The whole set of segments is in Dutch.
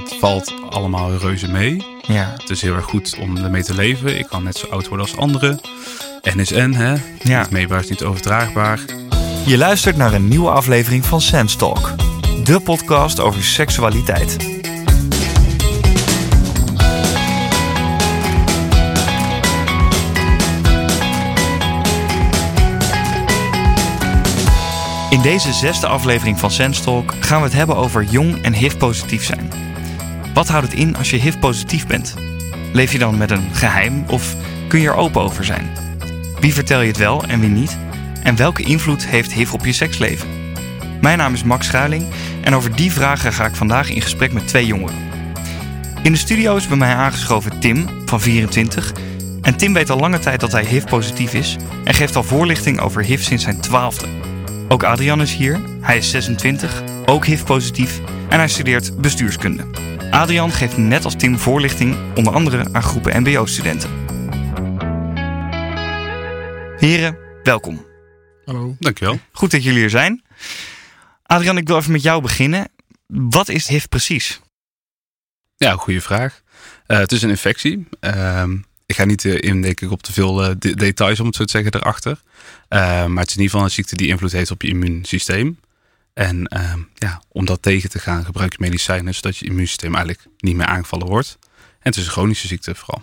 het valt allemaal reuze mee. Ja. Het is heel erg goed om ermee te leven. Ik kan net zo oud worden als anderen. NSN, hè? Ja. Niet meebaar is niet overdraagbaar. Je luistert naar een nieuwe aflevering van Sense Talk. De podcast over seksualiteit. In deze zesde aflevering van Sense Talk gaan we het hebben over jong en HIV-positief zijn. Wat houdt het in als je HIV-positief bent? Leef je dan met een geheim of kun je er open over zijn? Wie vertel je het wel en wie niet? En welke invloed heeft HIV op je seksleven? Mijn naam is Max Schuiling en over die vragen ga ik vandaag in gesprek met twee jongeren. In de studio is bij mij aangeschoven Tim van 24. En Tim weet al lange tijd dat hij HIV-positief is en geeft al voorlichting over HIV sinds zijn twaalfde. Ook Adrian is hier. Hij is 26, ook HIV-positief en hij studeert bestuurskunde. Adrian geeft net als Tim voorlichting onder andere aan groepen MBO-studenten. Heren, welkom. Hallo. Dankjewel. Goed dat jullie er zijn. Adrian, ik wil even met jou beginnen. Wat is HIV precies? Ja, goede vraag. Eh, het is een infectie. Ehm, ik ga niet eh, in, denk ik, op te veel eh, de- details, om het zo te zeggen, erachter. Eh, maar het is in ieder geval een ziekte die invloed heeft op je immuunsysteem. En ehm, ja, om dat tegen te gaan gebruik je medicijnen, zodat je immuunsysteem eigenlijk niet meer aangevallen wordt. En het is een chronische ziekte vooral.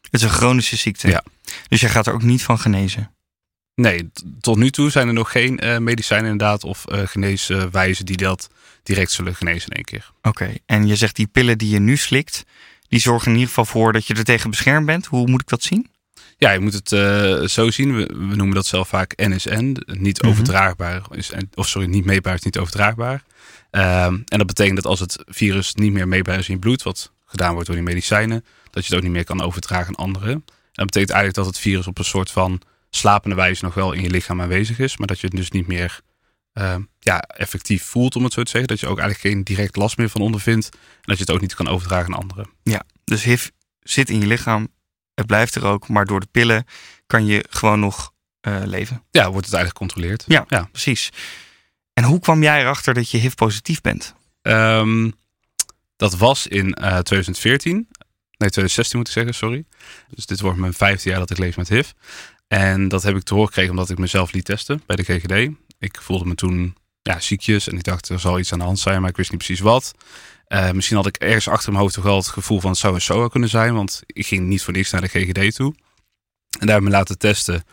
Het is een chronische ziekte. Ja. Dus jij gaat er ook niet van genezen. Nee, tot nu toe zijn er nog geen eh, medicijnen inderdaad of eh geneeswijzen die dat direct zullen genezen in één keer. Oké. En je zegt die pillen die je nu slikt, die zorgen in ieder geval voor dat je er tegen beschermd bent. Hoe moet ik dat zien? Ja, je moet het eh, zo zien. We, we noemen dat zelf vaak NSN, niet Mhm. overdraagbaar. Is, of sorry, niet meetbaar is niet overdraagbaar. Ehm, en dat betekent dat als het virus niet meer meetbaar is in je bloed, wat gedaan wordt door die medicijnen, dat je het ook niet meer kan overdragen aan anderen. En dat betekent eigenlijk dat het virus op een soort van slapende wijze nog wel in je lichaam aanwezig is, maar dat je het dus niet meer ehm, ja, effectief voelt, om het zo te zeggen. Dat je ook eigenlijk geen direct last meer van ondervindt en dat je het ook niet kan overdragen aan anderen. Dus HIV zit in je lichaam. Het blijft er ook. Maar door de pillen kan je gewoon nog eh, leven. Ja, wordt het eigenlijk gecontroleerd. Ja. ja. Precies. En hoe kwam jij erachter dat je HIV-positief bent? Ehm, dat was in eh 2014. Nee, 2016 moet ik zeggen, sorry. Dus dit wordt mijn vijfde jaar dat ik leef met HIV. En dat heb ik te horen gekregen omdat ik mezelf liet testen bij de GGD. Ik voelde me toen ja, ziekjes en ik dacht er zal iets aan de hand zijn, maar ik wist niet precies wat. Eh, misschien had ik ergens achter mijn hoofd toch wel het gevoel van het zou een SOA kunnen zijn, want ik ging niet voor niks naar de GGD toe. En daar heb ik me laten testen.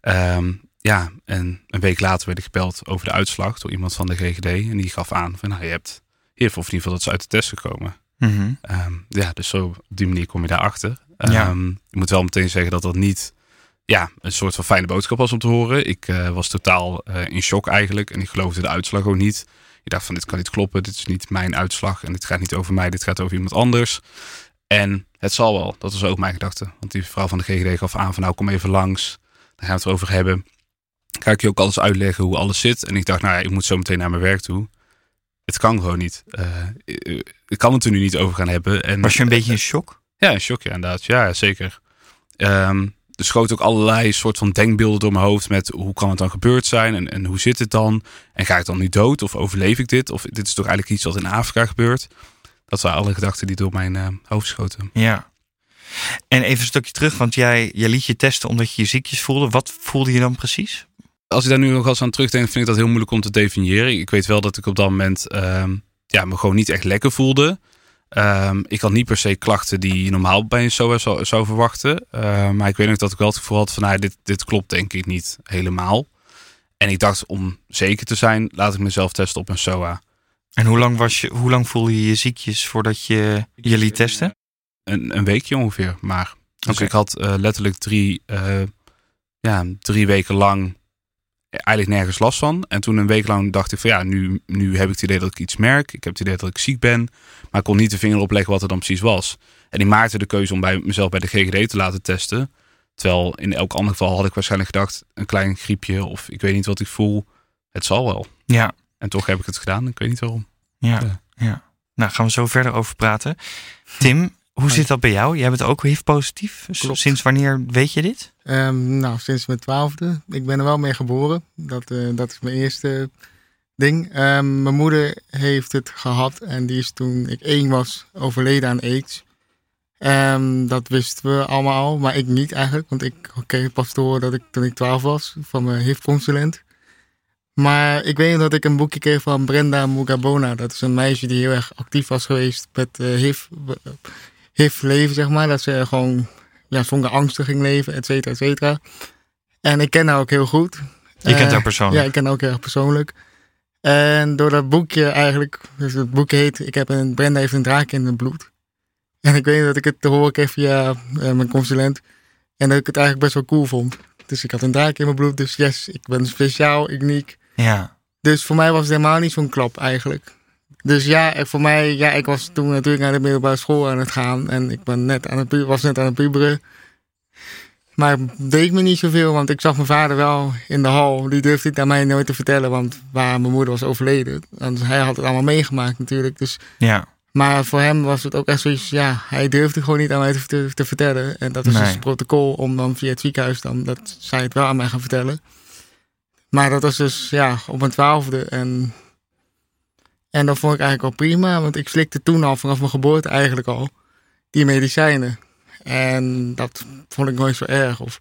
Ehm, ja, en een week later werd ik gebeld over de uitslag door iemand van de GGD. En die gaf aan van, nou, je hebt HIV, of in ieder geval dat ze uit de test gekomen. Mhm. Ehm, ja, dus zo op die manier kom je daarachter. Ja. Ehm, ik moet wel meteen zeggen dat dat niet ja, een soort van fijne boodschap was om te horen. Ik eh, was totaal eh, in shock eigenlijk en ik geloofde de uitslag ook niet. Ik dacht van dit kan niet kloppen, dit is niet mijn uitslag en dit gaat niet over mij, dit gaat over iemand anders. En het zal wel, dat was ook mijn gedachte. Want die vrouw van de GGD gaf aan van nou kom even langs, daar gaan we het erover hebben. Ga ik je ook alles uitleggen hoe alles zit. En ik dacht nou ja, ik moet zo meteen naar mijn werk toe. Het kan gewoon niet. Eh, ik- kan het er nu niet over gaan hebben. En, Was je een beetje in shock? ja, een shock, ja, inderdaad. Ja, zeker. Ehm, er schoot ook allerlei soort van denkbeelden door mijn hoofd met hoe kan het dan gebeurd zijn en, en hoe zit het dan? En ga ik dan nu dood of overleef ik dit? Of dit is toch eigenlijk iets wat in Afrika gebeurt? Dat waren alle gedachten die door mijn eh, hoofd schoten. Ja. En even een stukje terug, want jij, jij liet je testen omdat je je ziekjes voelde. Wat voelde je dan precies? Als ik daar nu nog eens aan terugdenk, vind ik dat heel moeilijk om te definiëren. Ik weet wel dat ik op dat moment ehm, ja, me gewoon niet echt lekker voelde. Ehm, ik had niet per se klachten die je normaal bij een SOA zou, zou verwachten. Ehm, maar ik weet nog dat ik wel het gevoel had van nou, dit, dit klopt denk ik niet helemaal. En ik dacht om zeker te zijn, laat ik mezelf testen op een SOA. En hoe lang, was je, hoe lang voelde je je ziekjes voordat je je liet testen? Een, een weekje ongeveer. Maar dus ik had eh, letterlijk drie, eh, ja, drie weken lang eigenlijk nergens last van. En toen een week lang dacht ik van ja, nu, nu heb ik het idee dat ik iets merk. Ik heb het idee dat ik ziek ben. Maar ik kon niet de vinger opleggen wat er dan precies was. En ik maakte de keuze om bij mezelf bij de GGD te laten testen. Terwijl in elk ander geval had ik waarschijnlijk gedacht, een klein griepje of ik weet niet wat ik voel. Het zal wel. Ja, En toch heb ik het gedaan. Ik weet niet waarom. ja, Ja. ja. Nou, gaan we zo verder over praten. Tim, hoe zit dat bij jou? Jij bent ook HIV-positief. Klopt. Sinds wanneer weet je dit? Ehm, nou, sinds mijn twaalfde. Ik ben er wel mee geboren. Dat, eh, dat is mijn eerste ding. Ehm, mijn moeder heeft het gehad en die is toen ik één was overleden aan aids. Ehm, dat wisten we allemaal al, maar ik niet eigenlijk. Want ik kreeg pas te horen dat ik toen ik 12 was van mijn HIV-consulent. Maar ik weet dat ik een boekje kreeg van Brenda Mugabona. Dat is een meisje die heel erg actief was geweest met uh, HIV, HIV-leven, zeg maar. Dat ze gewoon ja, zonder angsten ging leven, et cetera, et cetera. En ik ken haar ook heel goed. Je kent haar Eh, persoonlijk? Ja, ik ken haar ook heel erg persoonlijk. En door dat boekje eigenlijk, dus het boekje heet Ik heb een, Brenda heeft een draak in het bloed. En ik weet dat ik het te horen kreeg via eh, mijn consulent. En dat ik het eigenlijk best wel cool vond. Dus ik had een draak in mijn bloed, dus yes, ik ben speciaal, uniek. Ja. Dus voor mij was het helemaal niet zo'n klap eigenlijk. Dus ja, en voor mij, ja, ik was toen natuurlijk naar de middelbare school aan het gaan. En ik ben net aan het, was net aan het puberen. Maar het deed me niet zoveel, want ik zag mijn vader wel in de hal. Die durfde het aan mij nooit te vertellen, want waar mijn moeder was overleden. Want hij had het allemaal meegemaakt natuurlijk. Dus, Ja. maar voor hem was het ook echt zoiets, ja, hij durfde gewoon niet aan mij te, te, te vertellen. En dat is Nee. dus het protocol om dan via het ziekenhuis dan, dat zij het wel aan mij gaan vertellen. Maar dat was dus, ja, op mijn twaalfde. En, en dat vond ik eigenlijk al prima, want ik slikte toen al, vanaf mijn geboorte eigenlijk al, die medicijnen. En dat vond ik nooit zo erg, of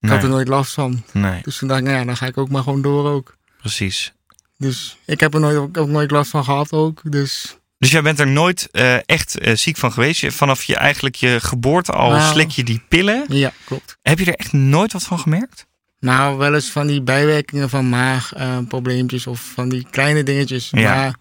ik had er nooit last van. nee, Dus toen dacht ik, nou ja, dan ga ik ook maar gewoon door ook. precies. Dus ik heb er nooit, ook, nooit last van gehad ook. Dus Dus jij bent er nooit eh, echt eh, ziek van geweest? Je- Vanaf je eigenlijk je geboorte al Nou. slik je die pillen. ja, klopt. Heb je er echt nooit wat van gemerkt? Nou, wel eens van die bijwerkingen van maagprobleempjes of van die kleine dingetjes. Ja. Maar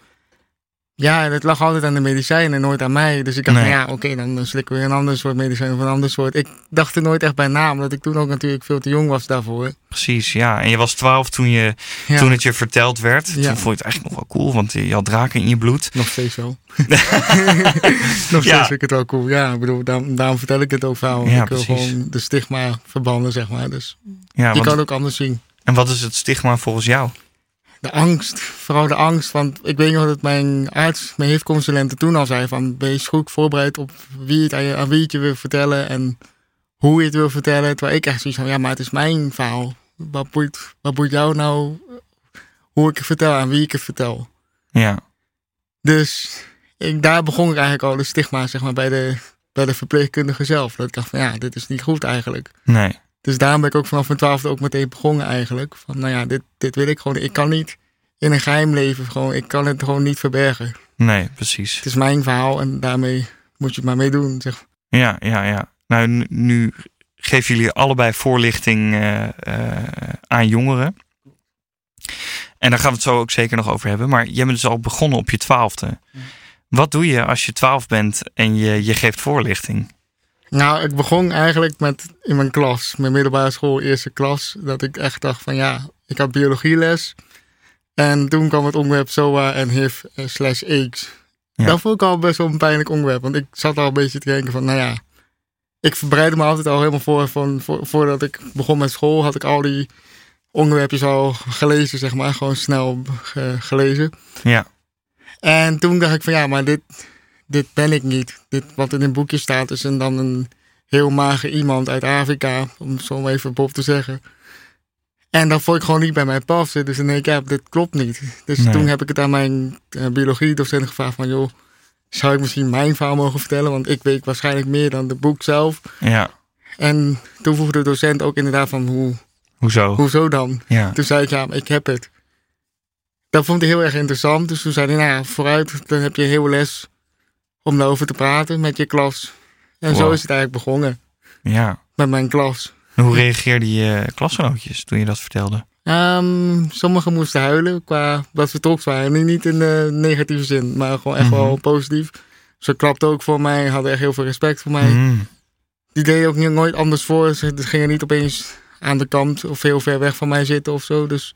ja, dat lag altijd aan de medicijnen en nooit aan mij. Dus ik dacht, Nee. nou ja, oké, dan slikken we weer een ander soort medicijn of een ander soort. Ik dacht er nooit echt bij na, omdat ik toen ook natuurlijk veel te jong was daarvoor. Precies, ja. En je was twaalf toen, je, Ja, toen het je verteld werd. Ja. Toen vond je het eigenlijk nog wel cool, want je had draken in je bloed. Nog steeds wel. Nog steeds Ja. vind ik het wel cool. Ja, ik bedoel, daarom, daarom vertel ik het ook. Ja, ik wil precies. gewoon de stigma verbanden, zeg maar. Dus Ja, je want, kan het ook anders zien. En wat is het stigma volgens jou? De angst, vooral de angst. Want ik weet nog dat mijn arts, mijn HIV-consulente toen al zei van... ben je goed voorbereid op wie het aan, je, aan wie het je wil vertellen en hoe je het wil vertellen. Terwijl ik echt zoiets van, ja, maar het is mijn verhaal. Wat boeit, wat boeit jou nou hoe ik het vertel, aan wie ik het vertel? Ja, Dus ik, daar begon ik eigenlijk al de stigma, zeg maar, bij de, bij de verpleegkundige zelf. Dat ik dacht van, ja, dit is niet goed eigenlijk. nee. Dus daarom ben ik ook vanaf mijn twaalfde ook meteen begonnen eigenlijk. Van, nou ja, dit, dit wil ik gewoon. Ik kan niet in een geheim leven. Gewoon, ik kan het gewoon niet verbergen. Nee, precies. Het is mijn verhaal en daarmee moet je het maar mee doen. Zeg. Ja, ja, ja. Nou, nu, geven jullie allebei voorlichting eh, eh, aan jongeren. En daar gaan we het zo ook zeker nog over hebben. Maar jij bent dus al begonnen op je twaalfde. Wat doe je als je twaalf bent en je, je geeft voorlichting? Nou, ik begon eigenlijk met in mijn klas, mijn middelbare school, eerste klas. Dat ik echt dacht van ja, ik had biologieles. En toen kwam het onderwerp SOA en HIV slash AIDS. Ja. Dat vond ik al best wel een pijnlijk onderwerp. Want ik zat al een beetje te denken van, nou ja... Ik bereidde me altijd al helemaal voor, van, voor... Voordat ik begon met school had ik al die onderwerpjes al gelezen, zeg maar. Gewoon snel ge- gelezen. Ja, En toen dacht ik van, ja, maar dit, dit ben ik niet. Dit wat in een boekje staat is een, dan een heel mager iemand uit Afrika. Om het zo even Bob te zeggen. En dat vond ik gewoon niet bij mij passen. Dus dan denk ik, ja, dit klopt niet. Dus Nee. toen heb ik het aan mijn uh, biologiedocent gevraagd van... joh, zou ik misschien mijn verhaal mogen vertellen? Want ik weet waarschijnlijk meer dan de boek zelf. ja. En toen vroeg de docent ook inderdaad van, hoe, Hoezo? hoezo dan? Ja, Toen zei ik, ja, ik heb het. Dat vond hij heel erg interessant. Dus toen zei hij, nou ja, vooruit, dan heb je hele les om daarover te praten met je klas. En zo is het eigenlijk begonnen ja. met mijn klas. En hoe reageerden je klasgenootjes toen je dat vertelde? Ehm, sommigen moesten huilen qua dat ze trots waren. Nu niet in de negatieve zin, maar gewoon echt wel Mhm. positief. Ze klapten ook voor mij, hadden echt heel veel respect voor mij. Mm. Die deden ook niet- nooit anders voor. Ze gingen niet opeens aan de kant of heel ver weg van mij zitten of zo. Dus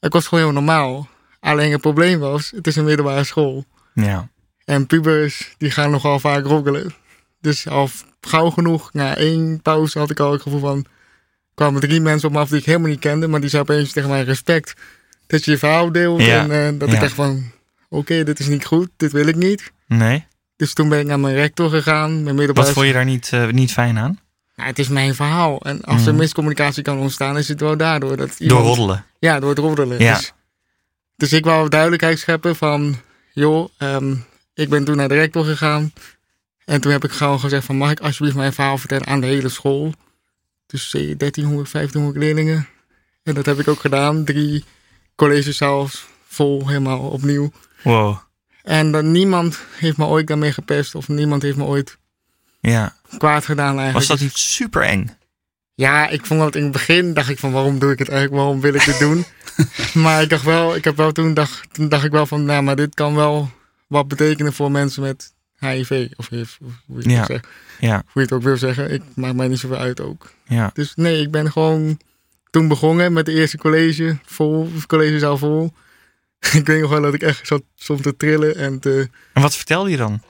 ik was gewoon heel normaal. Alleen het probleem was, het is een middelbare school. Ja, En pubers, die gaan nogal vaak roggelen. Dus al gauw genoeg, na één pauze had ik al het gevoel van... kwamen drie mensen op me af die ik helemaal niet kende. Maar die zeiden opeens tegen mij respect dat je je verhaal deelt. Ja, En eh, dat ja. ik dacht van, oké, dit is niet goed, dit wil ik niet. nee? Dus toen ben ik naar mijn rector gegaan, mijn Wat vond je daar niet, eh, niet fijn aan? Ja, het is mijn verhaal. En als er Mhm. miscommunicatie kan ontstaan, is het wel daardoor. Dat Door roddelen. Ja, door het roddelen. Ja. Dus Dus ik wou duidelijkheid scheppen van, joh, ehm, ik ben toen naar de rector gegaan. En toen heb ik gewoon gezegd van, mag ik alsjeblieft mijn verhaal vertellen aan de hele school? Dus 1300, 1500 leerlingen. En dat heb ik ook gedaan. Drie collegezaals vol, helemaal opnieuw. Wow. En dan niemand heeft me ooit daarmee gepest of niemand heeft me ooit Ja. kwaad gedaan eigenlijk. Was dat niet super eng? Ja, ik vond dat in het begin, dacht ik van waarom doe ik het eigenlijk, waarom wil ik dit doen? maar ik dacht wel, ik heb wel toen, dacht, toen dacht ik wel van, nou, maar dit kan wel wat betekenen voor mensen met HIV of HIV, of hoe je, het Ja. ook zegt. Ja. hoe je het ook wil zeggen. Ik maak mij niet zoveel uit ook. Ja. Dus nee, ik ben gewoon toen begonnen met de eerste college, vol, collegezaal vol. ik weet nog wel dat ik echt zat soms te trillen en te, En wat vertelde je dan?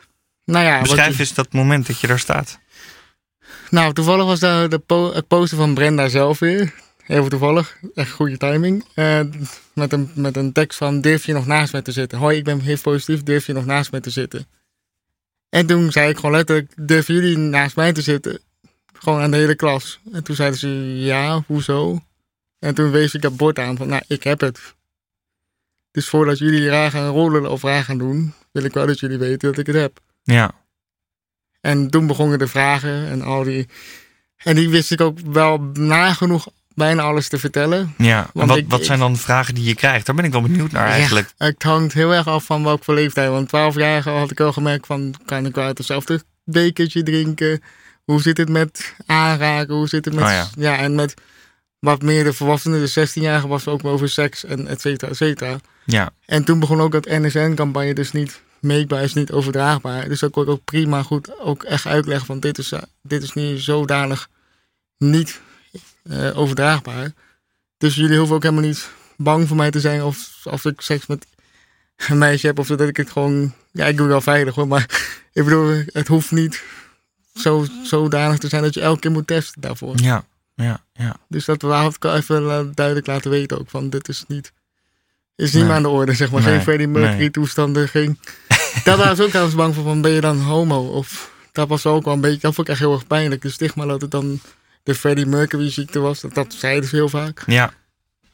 nou ja, Beschrijf je- eens dat moment dat je daar staat. Nou, toevallig was daar de po- het poster van Brenda zelf weer. Heel toevallig. Echt goede timing. Eh, met, een, met een tekst van, durf je nog naast mij te zitten? Hoi, ik ben HIV positief, durf je nog naast mij te zitten? En toen zei ik gewoon letterlijk, durven jullie naast mij te zitten? Gewoon aan de hele klas. En toen zeiden ze, ja, hoezo? En toen wees ik dat bord aan van, nou, ik heb het. Dus voordat jullie raar gaan rollen of raar gaan doen, wil ik wel dat jullie weten dat ik het heb. Ja. En toen begonnen de vragen en al die. En die wist ik ook wel nagenoeg bijna alles te vertellen. Ja. Want wat, ik- wat zijn dan de vragen die je krijgt? Daar ben ik wel benieuwd naar eigenlijk. Ja, het hangt heel erg af van welke leeftijd. Want 12 jaar had ik al gemerkt van kan ik wel uit hetzelfde bekertje drinken? Hoe zit het met aanraken? Hoe zit het met. Oh ja. en met wat meer de volwassenen, de 16-jarigen, was ook over seks en et cetera, et cetera. Ja. En toen begon ook dat NSN-campagne, dus niet meetbaar is niet overdraagbaar. Dus dat kon ik ook prima goed ook echt uitleggen van dit is, eh, dit is niet zodanig niet eh, overdraagbaar. Dus jullie hoeven ook helemaal niet bang voor mij te zijn of als ik seks met een meisje heb of dat ik het gewoon, ja ik doe het wel veilig hoor, maar ik bedoel, het hoeft niet zo, zodanig te zijn dat je elke keer moet testen daarvoor. Ja. Ja. Ja. Dus dat wou ik even duidelijk laten weten ook. Van dit is niet, is niet Nee. aan de orde, zeg maar. Nee, Geen Freddie Mercury nee. toestanden. Geen... Daar ze ook trouwens bang voor. Van, ben je dan homo? Of dat was ook wel een beetje, dat vond ik echt heel erg pijnlijk. De stigma dat het dan de Freddie Mercury ziekte was. Dat, dat zeiden ze heel vaak. Ja.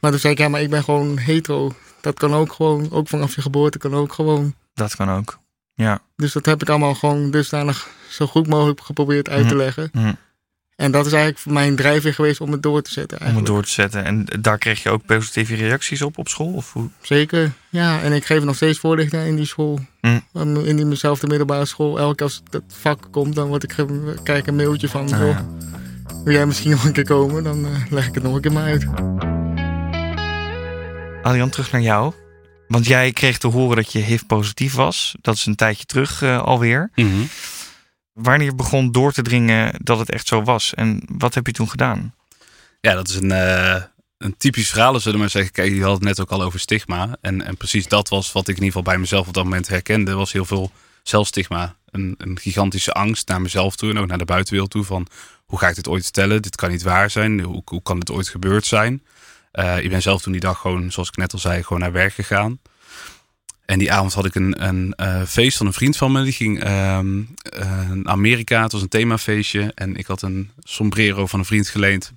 Maar toen zei ik, ja, maar ik ben gewoon hetero. Dat kan ook gewoon, ook vanaf je geboorte kan ook gewoon. Dat kan ook. Ja. Dus dat heb ik allemaal gewoon dusdanig zo goed mogelijk geprobeerd uit te Mhm. leggen. Mhm. En dat is eigenlijk voor mij een drijfveer geweest om het door te zetten. Om het Eigenlijk. door te zetten. En daar kreeg je ook positieve reacties op op school? Of hoe? Zeker, ja. En ik geef nog steeds voorlichting in die school. Mm. In diezelfde middelbare school. Elke als dat vak komt, dan word ik, krijg ik een mailtje van... Ah, ja. Wil jij misschien nog een keer komen? Dan eh, leg ik het nog een keer maar uit. Adrian, terug naar jou. Want jij kreeg te horen dat je HIV-positief was. Dat is een tijdje terug eh, alweer. Mhm. Wanneer begon door te dringen dat het echt zo was? En wat heb je toen gedaan? Ja, dat is een, eh, een typisch verhaal, zullen we maar zeggen. Kijk, je had het net ook al over stigma. En, en precies dat was wat ik in ieder geval bij mezelf op dat moment herkende. was heel veel zelfstigma. Een, een gigantische angst naar mezelf toe en ook naar de buitenwereld toe. Van hoe ga ik dit ooit vertellen? Dit kan niet waar zijn. Hoe, hoe kan dit ooit gebeurd zijn? Eh, ik ben zelf toen die dag gewoon, zoals ik net al zei, gewoon naar werk gegaan. En die avond had ik een, een eh, feest van een vriend van me. Die ging ehm, eh, naar Amerika. Het was een themafeestje. En ik had een sombrero van een vriend geleend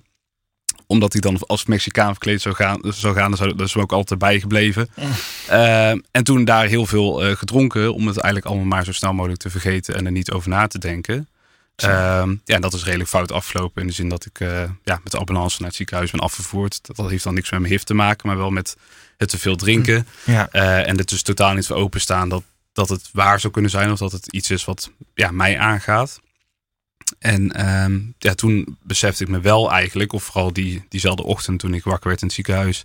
omdat ik dan als Mexicaan verkleed zou gaan, zou gaan dan is ook altijd bijgebleven. Ehm, en toen daar heel veel gedronken, om het eigenlijk allemaal maar zo snel mogelijk te vergeten en er niet over na te denken. Ehm, ja, en dat is redelijk fout afgelopen in de zin dat ik eh, ja, met de ambulance naar het ziekenhuis ben afgevoerd. Dat, dat heeft dan niks met mijn HIV te maken, maar wel met het te veel drinken. Ja. Eh, en het dus totaal niet voor openstaan dat, dat het waar zou kunnen zijn of dat het iets is wat ja, mij aangaat. En ehm, ja, toen besefte ik me wel eigenlijk, of vooral die, diezelfde ochtend toen ik wakker werd in het ziekenhuis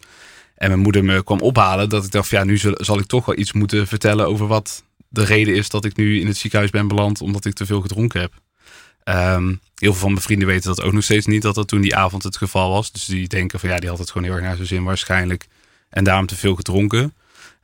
en mijn moeder me kwam ophalen, dat ik dacht, ja, nu zal, zal ik toch wel iets moeten vertellen over wat de reden is dat ik nu in het ziekenhuis ben beland omdat ik te veel gedronken heb. Ehm, heel veel van mijn vrienden weten dat ook nog steeds niet dat dat toen die avond het geval was. Dus die denken van ja, die had het gewoon heel erg naar zijn zin waarschijnlijk. En daarom te veel gedronken.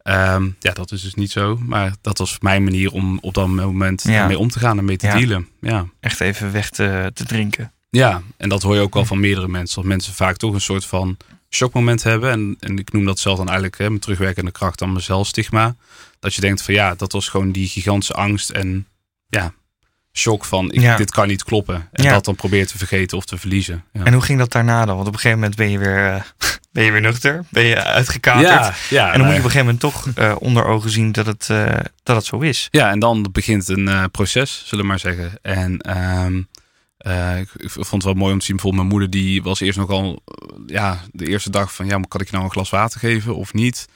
Ehm, ja, dat is dus niet zo. Maar dat was mijn manier om op dat moment Ja. mee om te gaan en mee te Ja. dealen. Ja. Echt even weg te, te drinken. ja, en dat hoor je ook wel van meerdere mensen. Dat mensen vaak toch een soort van shockmoment hebben. En, en ik noem dat zelf dan eigenlijk hè, met terugwerkende kracht aan mezelf stigma. Dat je denkt van ja, dat was gewoon die gigantische angst. En ja, shock van ik, Ja. dit kan niet kloppen. En Ja. dat dan probeert te vergeten of te verliezen. Ja. En hoe ging dat daarna dan? Want op een gegeven moment ben je weer, eh, ben je weer nuchter, ben je uitgekaterd. en dan moet je op een gegeven moment toch eh, onder ogen zien dat het, eh, dat het zo is. Ja, en dan begint een proces, zullen we maar zeggen. En ehm, eh, ik, ik vond het wel mooi om te zien, bijvoorbeeld mijn moeder, die was eerst nogal, ja, de eerste dag van, ja, maar kan ik je nou een glas water geven of niet?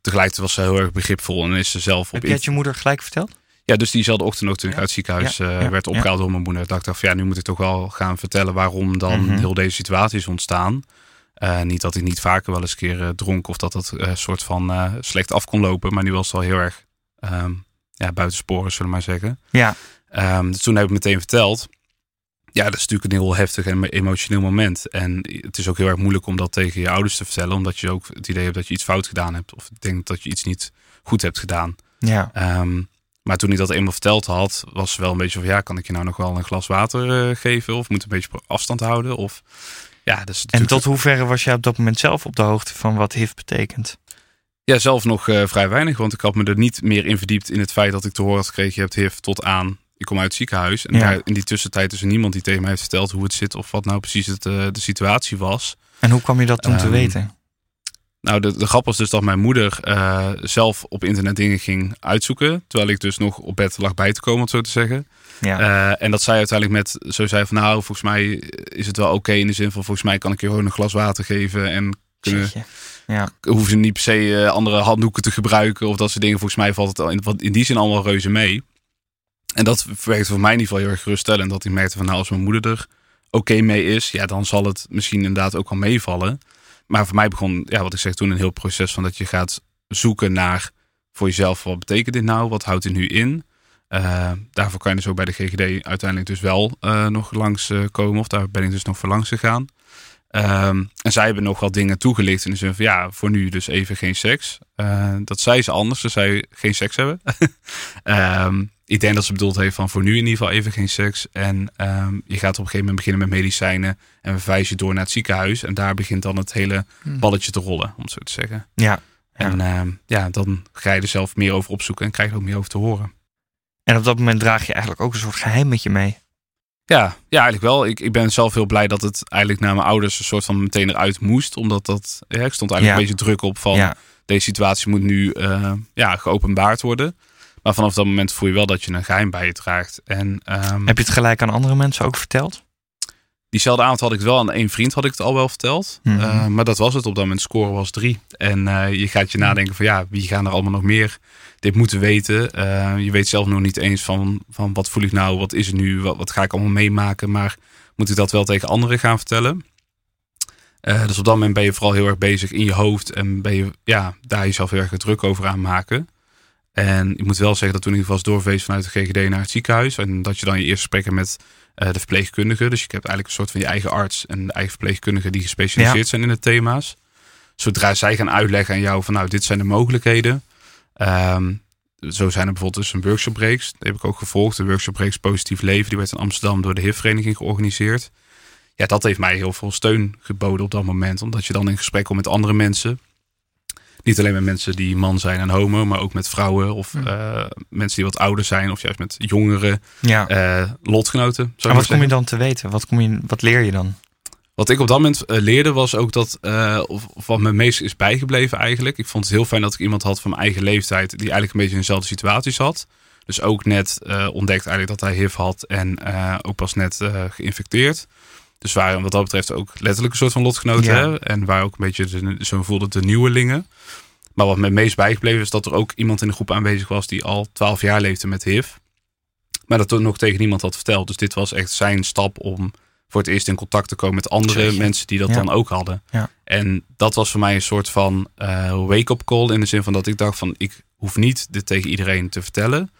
Tegelijkertijd was ze heel erg begripvol en is ze zelf op... Heb je het je moeder gelijk verteld? Ja, dus diezelfde ochtend ook toen ik uit het ziekenhuis eh, werd opgehaald door mijn moeder. dacht ik ja, nu moet ik toch wel gaan vertellen waarom dan Mhm. heel deze situatie is ontstaan. Eh, niet dat ik niet vaker wel eens een keer eh, dronk of dat dat soort van slecht af kon lopen. Maar nu was het wel heel erg ehm ja, buitensporen, zullen we maar zeggen. Ja. Ehm, dus toen heb ik meteen verteld. Ja, dat is natuurlijk een heel heftig en emotioneel moment. En het is ook heel erg moeilijk om dat tegen je ouders te vertellen. Omdat je ook het idee hebt dat je iets fout gedaan hebt. Of denkt dat je iets niet goed hebt gedaan. Ja. Ehm, maar toen ik dat eenmaal verteld had, was wel een beetje van... Ja, kan ik je nou nog wel een glas water eh, geven? Of moet een beetje afstand houden? Of, ja, is En tot hoeverre was jij op dat moment zelf op de hoogte van wat HIV betekent? Ja, zelf nog eh, vrij weinig. Want ik had me er niet meer in verdiept in het feit dat ik te horen had gekregen... je hebt HIV tot aan, ik kom uit het ziekenhuis. En Ja. daar, in die tussentijd is er niemand die tegen mij heeft verteld hoe het zit... of wat nou precies het, eh, de situatie was. En hoe kwam je dat toen te Ehm, weten? Nou, de, de grap was dus dat mijn moeder eh, zelf op internet dingen ging uitzoeken. Terwijl ik dus nog op bed lag bij te komen, om het zo te zeggen. Ja. Eh, en dat zij uiteindelijk met zo zei van nou, volgens mij is het wel oké in de zin van volgens mij kan ik je gewoon een glas water geven en kunnen. Ja. hoeven ze niet per se eh, andere handdoeken te gebruiken of dat soort dingen. Volgens mij valt het al in, in die zin allemaal reuze mee. En dat werkte voor mij in ieder geval heel erg geruststellend. Dat ik merkte van nou, als mijn moeder er oké mee is, ja, dan zal het misschien inderdaad ook wel meevallen. Maar voor mij begon, ja, wat ik zeg toen, een heel proces van dat je gaat zoeken naar voor jezelf, wat betekent dit nou? Wat houdt dit nu in? Eh, daarvoor kan je dus ook bij de GGD uiteindelijk dus wel eh, nog langs eh, komen. Of daar ben ik dus nog voor langs gegaan. Ehm, en zij hebben nog wat dingen toegelicht in de zin van ja, voor nu dus even geen seks. Dat zei ze anders, ze zei geen seks hebben. Ehm, ik denk dat ze bedoeld heeft van voor nu in ieder geval even geen seks. En ehm, je gaat op een gegeven moment beginnen met medicijnen en we verwijzen je door naar het ziekenhuis. En daar begint dan het hele Hm. balletje te rollen, om het zo te zeggen. Ja. En ehm, ja, dan ga je er zelf meer over opzoeken en krijg je er ook meer over te horen. En op dat moment draag je eigenlijk ook een soort geheim met je mee. Ja, ja, eigenlijk wel. Ik, ik ben zelf heel blij dat het eigenlijk naar mijn ouders een soort van meteen eruit moest. Omdat dat, ja, ik stond eigenlijk Ja. een beetje druk op van Ja. deze situatie moet nu eh, ja, geopenbaard worden. Maar vanaf dat moment voel je wel dat je een geheim bij je draagt. En ehm, Heb je het gelijk aan andere mensen ook verteld? diezelfde avond had ik het wel aan één vriend had ik het al wel verteld. Mhm. Eh, maar dat was het. Op dat moment score was drie. En eh, je gaat je nadenken van ja, wie gaan er allemaal nog meer dit moeten weten. Eh, je weet zelf nog niet eens van, van wat voel ik nou, wat is het nu, wat, wat ga ik allemaal meemaken. Maar moet ik dat wel tegen anderen gaan vertellen? Dus op dat moment ben je vooral heel erg bezig in je hoofd. En ben je ja, daar jezelf heel erg druk over aan maken. En ik moet wel zeggen dat toen ik was doorgeweest vanuit de GGD naar het ziekenhuis. En dat je dan je eerste gesprekken met eh, de verpleegkundige. Dus je hebt eigenlijk een soort van je eigen arts en de eigen verpleegkundige die gespecialiseerd zijn in de thema's. Zodra zij gaan uitleggen aan jou van nou, dit zijn de mogelijkheden. Ehm, zo zijn er bijvoorbeeld dus een workshop breaks. Die heb ik ook gevolgd. De workshop breaks Positief Leven. Die werd in Amsterdam door de HIV-vereniging georganiseerd. Ja, dat heeft mij heel veel steun geboden op dat moment. Omdat je dan in gesprek komt met andere mensen. Niet alleen met mensen die man zijn en homo, maar ook met vrouwen of Hm. eh, mensen die wat ouder zijn. Of juist met jongeren, Ja. eh, lotgenoten. en wat kom je dan te weten? Wat, kom je, wat leer je dan? Wat ik op dat moment eh, leerde was ook dat, eh, of, of wat me meest is bijgebleven eigenlijk. Ik vond het heel fijn dat ik iemand had van mijn eigen leeftijd die eigenlijk een beetje in dezelfde situatie zat. Dus ook net ontdekt eigenlijk dat hij HIV had en ook pas net geïnfecteerd. Dus waren wat dat betreft ook letterlijk een soort van lotgenoten. Ja. Hè? En waar ook een beetje, de, zo voelde de nieuwelingen. Maar wat me meest bijgebleven is dat er ook iemand in de groep aanwezig was die al twaalf jaar leefde met HIV. Maar dat toen nog tegen niemand had verteld. Dus dit was echt zijn stap om voor het eerst in contact te komen met andere Jeetje. mensen die dat Ja. dan ook hadden. Ja. En dat was voor mij een soort van eh, wake-up call. In de zin van dat ik dacht van ik hoef niet dit tegen iedereen te vertellen.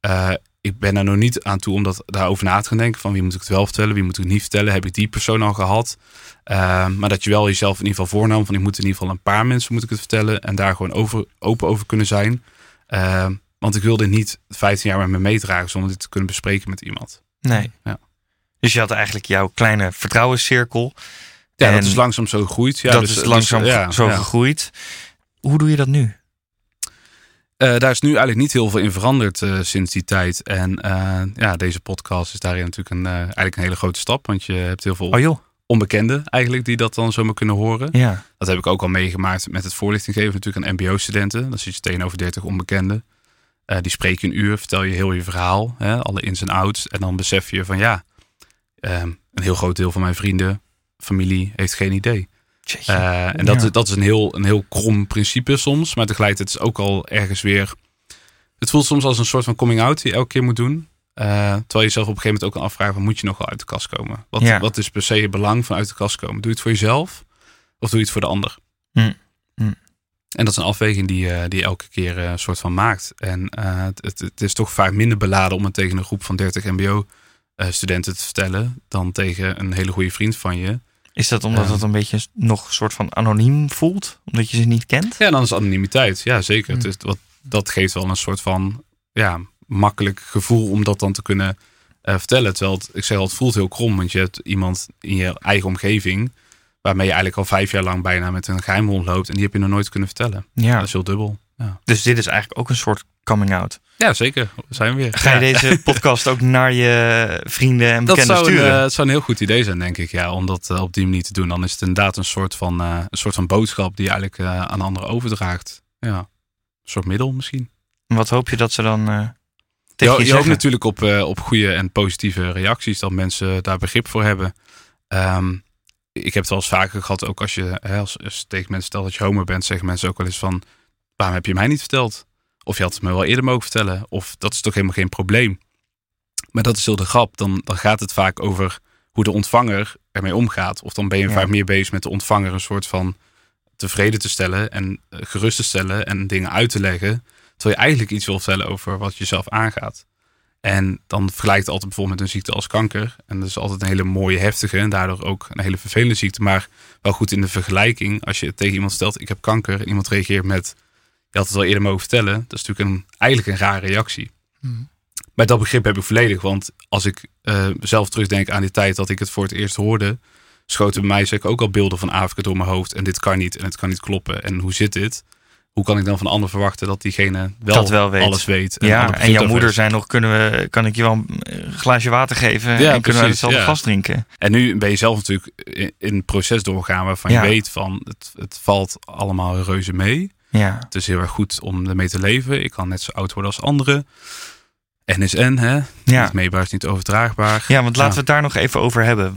Eh, ik ben er nog niet aan toe om dat, daarover na te gaan denken. Van wie moet ik het wel vertellen, wie moet ik het niet vertellen. Heb ik die persoon al gehad? Eh, maar dat je wel jezelf in ieder geval voornam. Van ik moet in ieder geval een paar mensen moet ik het vertellen. En daar gewoon over, open over kunnen zijn. Eh, want ik wilde niet 15 jaar met me meedragen zonder dit te kunnen bespreken met iemand. Nee. Ja. Dus je had eigenlijk jouw kleine vertrouwenscirkel. Ja, En dat is langzaam zo gegroeid. Ja, dat dus- is dus, langzaam ja, zo ja. gegroeid. Hoe doe je dat nu? Eh, daar is nu eigenlijk niet heel veel in veranderd eh, sinds die tijd. En eh, ja, deze podcast is daarin natuurlijk een, eigenlijk een hele grote stap. Want je hebt heel veel Oh onbekenden eigenlijk die dat dan zomaar kunnen horen. Ja. Dat heb ik ook al meegemaakt met het voorlichting geven natuurlijk aan mbo-studenten. Dan zit je tegenover 30 onbekenden. Die spreken een uur, vertel je heel je verhaal, hè, alle ins en outs. En dan besef je van ja, ehm, een heel groot deel van mijn vrienden, familie heeft geen idee. Eh, en dat, Ja. dat is een heel, een heel krom principe soms. Maar tegelijkertijd is het ook al ergens weer... Het voelt soms als een soort van coming out die je elke keer moet doen. Eh, terwijl je jezelf op een gegeven moment ook kan afvragen... van, moet je nog wel uit de kast komen? Wat, Ja. wat is per se het belang van uit de kast komen? Doe je het voor jezelf of doe je het voor de ander? Hm. Hm. En dat is een afweging die, eh, die je elke keer een soort van maakt. En eh, het, het, het is toch vaak minder beladen om het tegen een groep van 30 mbo-studenten te vertellen... dan tegen een hele goede vriend van je... Is dat omdat Ja. het een beetje nog een soort van anoniem voelt? Omdat je ze niet kent? Ja, dan is anonimiteit. Ja, zeker. Het is, wat, dat geeft wel een soort van ja, makkelijk gevoel om dat dan te kunnen eh, vertellen. Terwijl het, ik zeg al, het voelt heel krom. Want je hebt iemand in je eigen omgeving... waarmee je eigenlijk al vijf jaar lang bijna met een geheim rondloopt... en die heb je nog nooit kunnen vertellen. Ja. Dat is heel dubbel. Ja, Dus dit is eigenlijk ook een soort coming out. ja zeker. We zijn weer. Ga je Ja. deze podcast ook naar je vrienden en Dat bekenden zou, een, sturen? eh, het zou een heel goed idee zijn, denk ik. Ja, om dat eh, op die manier te doen. Dan is het inderdaad een soort van, eh, een soort van boodschap... die je eigenlijk aan anderen overdraagt. Ja, een soort middel misschien. Wat hoop je dat ze dan tegen Je, je, je hoopt natuurlijk op, op goede en positieve reacties, dat mensen daar begrip voor hebben. Ehm, ik heb het wel eens vaker gehad, ook als je, hè, als, als tegen mensen stelt dat je homo bent, zeggen mensen ook wel eens van, waarom heb je mij niet verteld? Of je had het me wel eerder mogen vertellen. Of dat is toch helemaal geen probleem. Maar dat is heel de grap. Dan, dan gaat het vaak over hoe de ontvanger ermee omgaat. Of dan ben je Ja. vaak meer bezig met de ontvanger een soort van tevreden te stellen en eh, gerust te stellen en dingen uit te leggen. Terwijl je eigenlijk iets wil vertellen over wat jezelf aangaat. En dan vergelijkt het altijd bijvoorbeeld met een ziekte als kanker. En dat is altijd een hele mooie, heftige en daardoor ook een hele vervelende ziekte. Maar wel goed in de vergelijking. Als je tegen iemand stelt, ik heb kanker. En iemand reageert met, je had het wel eerder mogen vertellen. Dat is natuurlijk een, eigenlijk een rare reactie. Mhm. Maar dat begrip heb ik volledig. Want als ik eh, zelf terugdenk aan die tijd dat ik het voor het eerst hoorde. Schoten bij mij zeker ook al beelden van Afrika door mijn hoofd. En dit kan niet en het kan niet kloppen. En hoe zit dit? Hoe kan ik dan van een ander verwachten dat diegene wel, Dat wel weet. alles weet? alle Ja, en jouw moeder zei nog, kunnen we, kan ik je wel een eh, glaasje water geven? en kunnen we hetzelfde ja. gas drinken? En nu ben je zelf natuurlijk in, in een proces doorgaan waarvan Ja. je weet van het, het valt allemaal reuze mee. Ja, Het is heel erg goed om ermee te leven. Ik kan net zo oud worden als anderen. NSN, hè? ja. Niet meebaar is niet overdraagbaar. ja want laten Ja. we het daar nog even over hebben.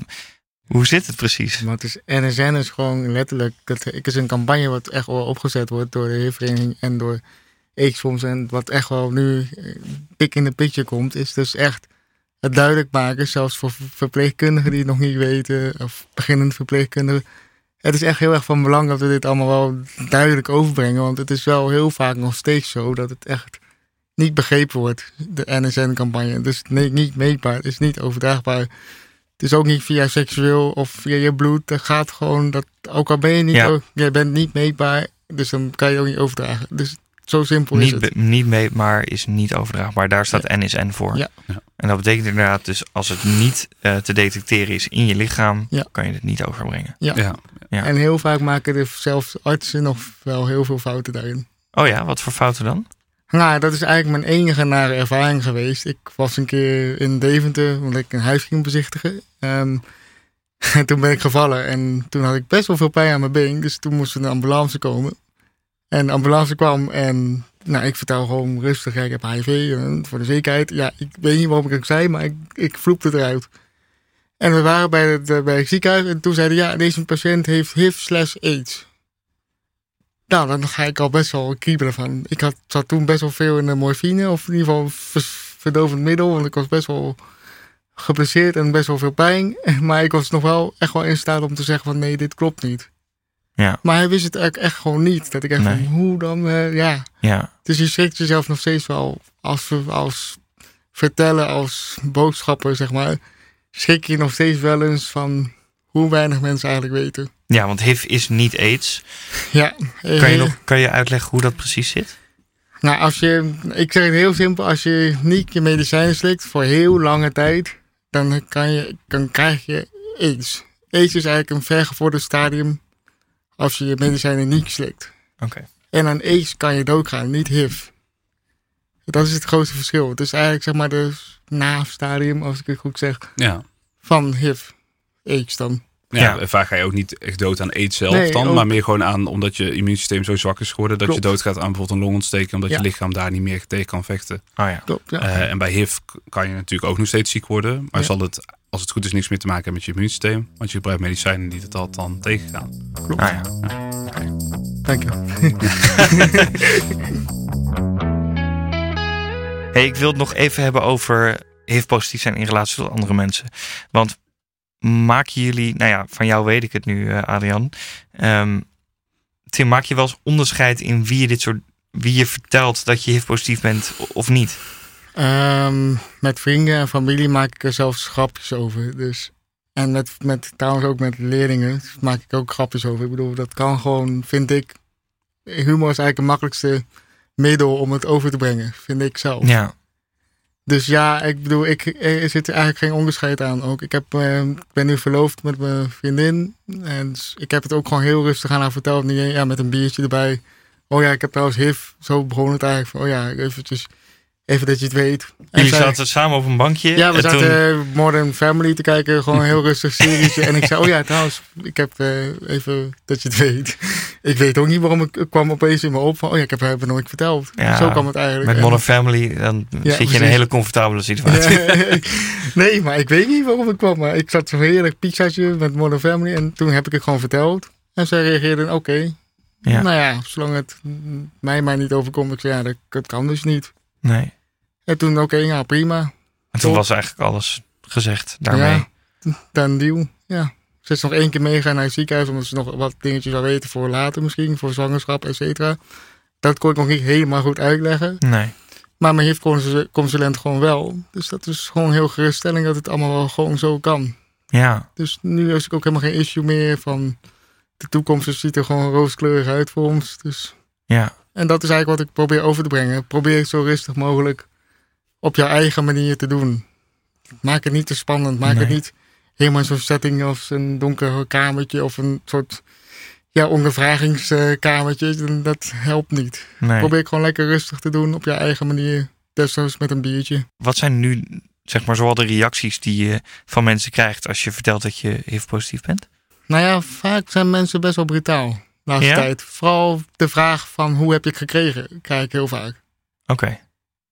Hoe zit het precies? Maar het is, NSN is gewoon letterlijk, het, is een campagne wat echt wel opgezet wordt door de HIV-vereniging en door AIDS-fonds. En wat echt wel nu eh, pik in de picture komt, is dus echt het duidelijk maken, zelfs voor ver- verpleegkundigen die het nog niet weten, of beginnende verpleegkundigen. Het is echt heel erg van belang dat we dit allemaal wel duidelijk overbrengen, want het is wel heel vaak nog steeds zo dat het echt niet begrepen wordt, de NSN-campagne. Dus nee, niet meetbaar, het is niet overdraagbaar. Het is ook niet via seksueel of via je bloed. Dat gaat gewoon, dat, ook al ben je niet, Ja. ook- jij bent niet meetbaar, dus dan kan je ook niet overdragen. Dus zo simpel is Niet, het. be- niet meetbaar is niet overdraagbaar. Daar staat NSN voor. Ja. Ja. En dat betekent inderdaad dus als het niet eh, te detecteren is in je lichaam, Ja. kan je het niet overbrengen. Ja. Ja. En heel vaak maken er zelfs artsen nog wel heel veel fouten daarin. Oh ja, wat voor fouten dan? Nou, dat is eigenlijk mijn enige nare ervaring geweest. Ik was een keer in Deventer, omdat ik een huis ging bezichtigen. Ehm, en toen ben ik gevallen en toen had ik best wel veel pijn aan mijn been. Dus toen moest er een ambulance komen. En de ambulance kwam en nou, ik vertel gewoon rustig, ja, ik heb HIV eh, voor de zekerheid. Ja, ik weet niet waarom ik het zei, maar ik, ik vloepte het eruit. En we waren bij het, eh, bij het ziekenhuis en toen zeiden ja, deze patiënt heeft HIV slash AIDS. Nou, dan ga ik al best wel kriebelen van. Ik had, zat toen best wel veel in de morfine, of in ieder geval verdovend middel, want ik was best wel geblesseerd en best wel veel pijn. Maar ik was nog wel echt wel in staat om te zeggen van nee, dit klopt niet. Ja. Maar hij wist het eigenlijk echt gewoon niet. Dat ik echt Nee. van, hoe dan, eh, ja. Ja, Dus je schrikt jezelf nog steeds wel als, als vertellen, als boodschapper, zeg maar. Schrik je nog steeds wel eens van hoe weinig mensen eigenlijk weten. ja want HIV is niet AIDS. Ja. Kan je, eh, nog, kan je uitleggen hoe dat precies zit? Nou, als je, ik zeg het heel simpel, als je niet je medicijnen slikt voor heel lange tijd, dan, kan je, dan krijg je AIDS. AIDS is eigenlijk een vergevorderd stadium als je je medicijnen niet slikt. Oké. En aan AIDS kan je doodgaan, niet HIV. Dat is het grootste verschil. Het is eigenlijk zeg maar de na-stadium, als ik het goed zeg, Ja. van HIV. AIDS dan. Ja, Ja. en vaak ga je ook niet echt dood aan aids zelf Nee, dan, ook- maar meer gewoon aan omdat je immuunsysteem zo zwak is geworden dat Klopt. je doodgaat aan bijvoorbeeld een longontsteking omdat Ja. je lichaam daar niet meer tegen kan vechten. Oh ja. Klopt, ja. Eh, en bij HIV kan je natuurlijk ook nog steeds ziek worden, maar Ja. zal het, als het goed is, niks meer te maken hebben met je immuunsysteem, want je gebruikt medicijnen die dat al dan tegengaan. Klopt. Ah ja. Dank je. Hey, ik wil het nog even hebben over HIV-positief zijn in relatie tot andere mensen. Want maken jullie, nou ja, van jou weet ik het nu, eh, Adrian. Ehm, Tim, maak je wel eens onderscheid in wie je dit soort, wie je vertelt dat je HIV-positief bent o- of niet? Ehm, met vrienden en familie maak ik er zelfs grapjes over. Dus. En met, met, trouwens ook met leerlingen maak ik ook grapjes over. Ik bedoel, dat kan gewoon, vind ik. Humor is eigenlijk het makkelijkste middel om het over te brengen, vind ik zelf. Ja, Dus ja, ik bedoel, ik, er zit eigenlijk geen onderscheid aan. Ook ik, heb, eh, ik ben nu verloofd met mijn vriendin. En dus ik heb het ook gewoon heel rustig aan haar verteld. Niet, ja, met een biertje erbij. Oh ja, ik heb trouwens HIV. Zo begon het eigenlijk. Van, oh ja, eventjes, even dat je het weet. En jullie zaten samen op een bankje. ja, we en zaten toen- Modern Family te kijken. Gewoon een heel rustig serietje. en ik zei, oh ja, trouwens, ik heb eh, even dat je het weet. ik weet ook niet waarom ik ik kwam opeens in me op van, oh ja, ik heb het nooit verteld. Ja, Zo kwam het eigenlijk. met En- Modern Family, dan zit je in een hele comfortabele situatie. Ja, nee, maar ik weet niet waarom ik kwam. Maar ik zat zo heerlijk pizzaatje met Modern Family. En toen heb ik het gewoon verteld. En zij reageerden, oké. Ja. Nou ja, zolang het mij maar niet overkomt. Ik zei, ja, dat, dat kan dus niet. Nee. En toen, oké, ja, prima. En toen was eigenlijk alles gezegd daarmee. Ja, dan deal. Ja. Ze is nog één keer meegaan naar het ziekenhuis. Omdat ze nog wat dingetjes wil weten voor later misschien. Voor zwangerschap, et cetera. Dat kon ik nog niet helemaal goed uitleggen. Nee. Maar mijn HIV-consulent gewoon wel. Dus dat is gewoon heel geruststelling dat het allemaal wel gewoon zo kan. Ja. Dus nu is ik ook helemaal geen issue meer van de toekomst ziet er gewoon rooskleurig uit voor ons. Dus, Ja. En dat is eigenlijk wat ik probeer over te brengen. Probeer het zo rustig mogelijk op jouw eigen manier te doen. Maak het niet te spannend. Maak het niet helemaal in zo'n setting als een donker kamertje of een soort ja, ondervragingskamertje. Dat helpt niet. Nee. Probeer het gewoon lekker rustig te doen op je eigen manier. Desnoods met een biertje. Wat zijn nu, zeg maar, zoal de reacties die je van mensen krijgt als je vertelt dat je HIV-positief bent? Nou ja, vaak zijn mensen best wel brutaal. Laatste Ja? tijd. Vooral de vraag van hoe heb je het gekregen, krijg ik heel vaak. Oké.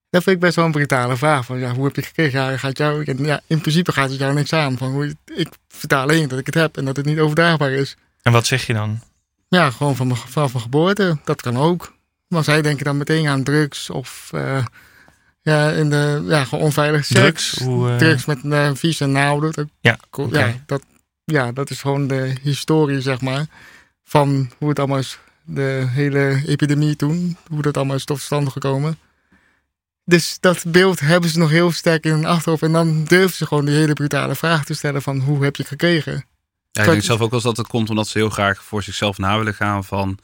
Dat vind ik best wel een brutale vraag. Van, ja, hoe heb je het gekregen? Ja, gaat jou, ja, in principe gaat het jou niks aan. Van, hoe, ik vertaal alleen dat ik het heb en dat het niet overdraagbaar is. En wat zeg je dan? Ja, gewoon van mijn, mijn geboorte. Dat kan ook. Maar zij denken dan meteen aan drugs of eh, ja, in de, ja, gewoon onveilig seks. Drugs? Hoe, eh, Drugs met een vieze naalden. Dat, Ja. Ja, dat, ja, dat is gewoon de historie, zeg maar. Van hoe het allemaal is, de hele epidemie toen. Hoe dat allemaal is tot stand gekomen. Dus dat beeld hebben ze nog heel sterk in hun achterhoofd. En dan durven ze gewoon die hele brutale vraag te stellen van hoe heb je het gekregen? Ja, ik denk zelf ook wel dat het komt omdat ze heel graag voor zichzelf na willen gaan van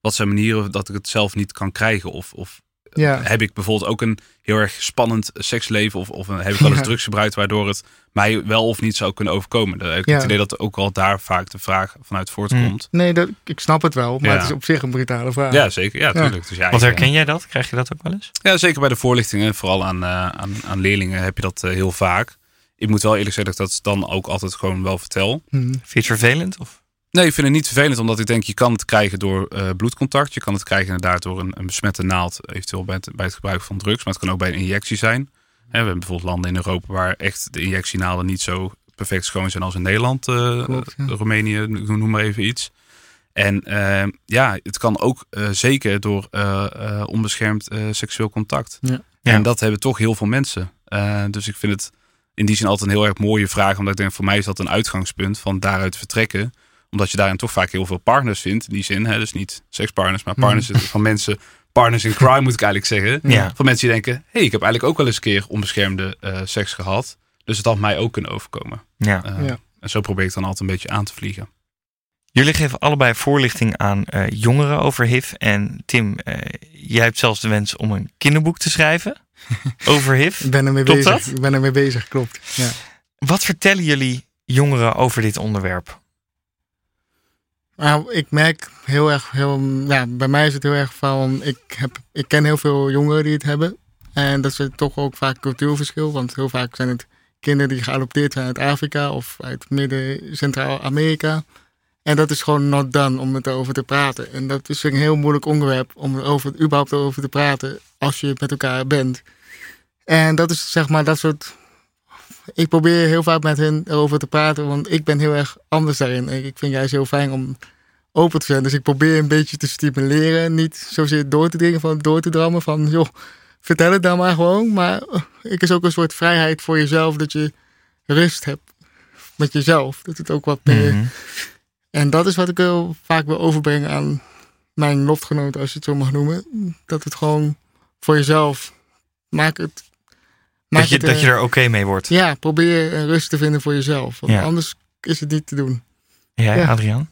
wat zijn manieren dat ik het zelf niet kan krijgen. Of, of Ja, heb ik bijvoorbeeld ook een heel erg spannend seksleven of, of heb ik wel eens Ja. drugs gebruikt waardoor het mij wel of niet zou kunnen overkomen. Dan heb ik Ja. het idee dat ook wel daar vaak de vraag vanuit voortkomt. nee, dat, ik snap het wel. Maar Ja. het is op zich een brutale vraag. Ja, zeker. Ja, tuurlijk. Dus ja, Wat herken jij dat? Krijg je dat ook wel eens? Ja, zeker bij de voorlichtingen, vooral aan, eh, aan, aan leerlingen heb je dat eh, heel vaak. Ik moet wel eerlijk zeggen dat ik dat dan ook altijd gewoon wel vertel. Hm. Vind je het vervelend? Of? Nee, ik vind het niet vervelend, omdat ik denk je kan het krijgen door eh, bloedcontact. Je kan het krijgen inderdaad door een, een besmette naald, eventueel bij het, bij het gebruik van drugs. Maar het kan ook bij een injectie zijn. Hè, we hebben bijvoorbeeld landen in Europa waar echt de injectienaalden niet zo perfect schoon zijn als in Nederland, eh, Klopt, ja. Roemenië, noem maar even iets. En eh, ja, het kan ook eh, zeker door eh, eh, onbeschermd eh, seksueel contact. Ja. Ja. En dat hebben toch heel veel mensen. Eh, dus ik vind het in die zin altijd een heel erg mooie vraag. Omdat ik denk, voor mij is dat een uitgangspunt van daaruit vertrekken. Omdat je daarin toch vaak heel veel partners vindt. In die zin, hè, dus niet sekspartners, maar partners van mensen. Partners in crime moet ik eigenlijk zeggen. Ja. Van mensen die denken, hey, ik heb eigenlijk ook wel eens een keer onbeschermde eh, seks gehad. Dus het had mij ook kunnen overkomen. Ja. Eh, Ja. En zo probeer ik dan altijd een beetje aan te vliegen. Jullie geven allebei voorlichting aan eh, jongeren over HIV. En Tim, jij hebt zelfs de wens om een kinderboek te schrijven over HIV. Ik ben ermee Klopt bezig. dat? Ik ben ermee bezig, klopt. Ja. Wat vertellen jullie jongeren over dit onderwerp? Nou, ik merk heel erg, heel, ja, bij mij is het heel erg van, ik, heb, ik ken heel veel jongeren die het hebben. En dat is toch ook vaak cultuurverschil. Want heel vaak zijn het kinderen die geadopteerd zijn uit Afrika of uit Midden-Centraal-Amerika. En dat is gewoon not done om het erover te praten. En dat is een heel moeilijk onderwerp om er over, überhaupt over te praten als je met elkaar bent. En dat is zeg maar dat soort. Ik probeer heel vaak met hen erover te praten, want ik ben heel erg anders daarin. Ik vind juist heel fijn om open te zijn. Dus ik probeer een beetje te stimuleren. Niet zozeer door te dringen, van door te drammen. Van joh, vertel het dan maar gewoon. Maar ik is ook een soort vrijheid voor jezelf. Dat je rust hebt met jezelf. Dat het ook wat meer. Mhm. En dat is wat ik heel vaak wil overbrengen aan mijn lotgenoten, als je het zo mag noemen. Dat het gewoon voor jezelf. Maak het. Maak Dat je, het, dat eh, je er oké mee wordt. Ja, probeer eh, rust te vinden voor jezelf. Want Ja. anders is het niet te doen. Jij, Ja. Adriaan?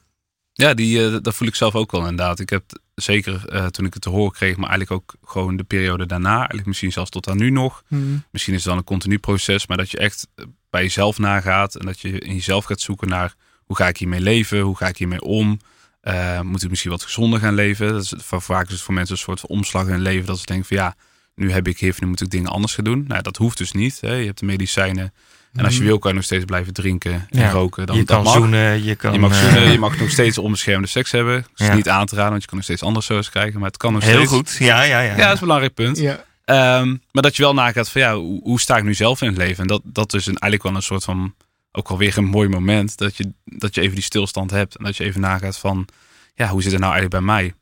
Ja, die, eh, dat voel ik zelf ook wel inderdaad. Ik heb zeker eh, toen ik het te horen kreeg, maar eigenlijk ook gewoon de periode daarna, eigenlijk misschien zelfs tot aan nu nog. Hmm. Misschien is het dan een continu proces, maar dat je echt bij jezelf nagaat en dat je in jezelf gaat zoeken naar hoe ga ik hiermee leven, hoe ga ik hiermee om. Eh, moet ik misschien wat gezonder gaan leven? Dat is, va- vaak is het voor mensen een soort van omslag in hun leven dat ze denken van ja, nu heb ik HIV, nu moet ik dingen anders gaan doen. Nou, dat hoeft dus niet. Hè. Je hebt de medicijnen. En als je Mhm. wil, kan je nog steeds blijven drinken en Ja. roken. Dan, je kan mag. zoenen, je kan... Je mag eh, zoenen, je mag nog steeds onbeschermde seks hebben. Dat is Ja. niet aan te raden, want je kan nog steeds andere zo's krijgen. Maar het kan nog Heel steeds. goed. Ja, ja, ja. Ja, dat is een belangrijk punt. Ja. Ehm, maar dat je wel nagaat van ja, hoe, hoe sta ik nu zelf in het leven? En dat, dat is een, eigenlijk wel een soort van, ook alweer een mooi moment. Dat je, dat je even die stilstand hebt. En dat je even nagaat van, ja, hoe zit het nou eigenlijk bij mij?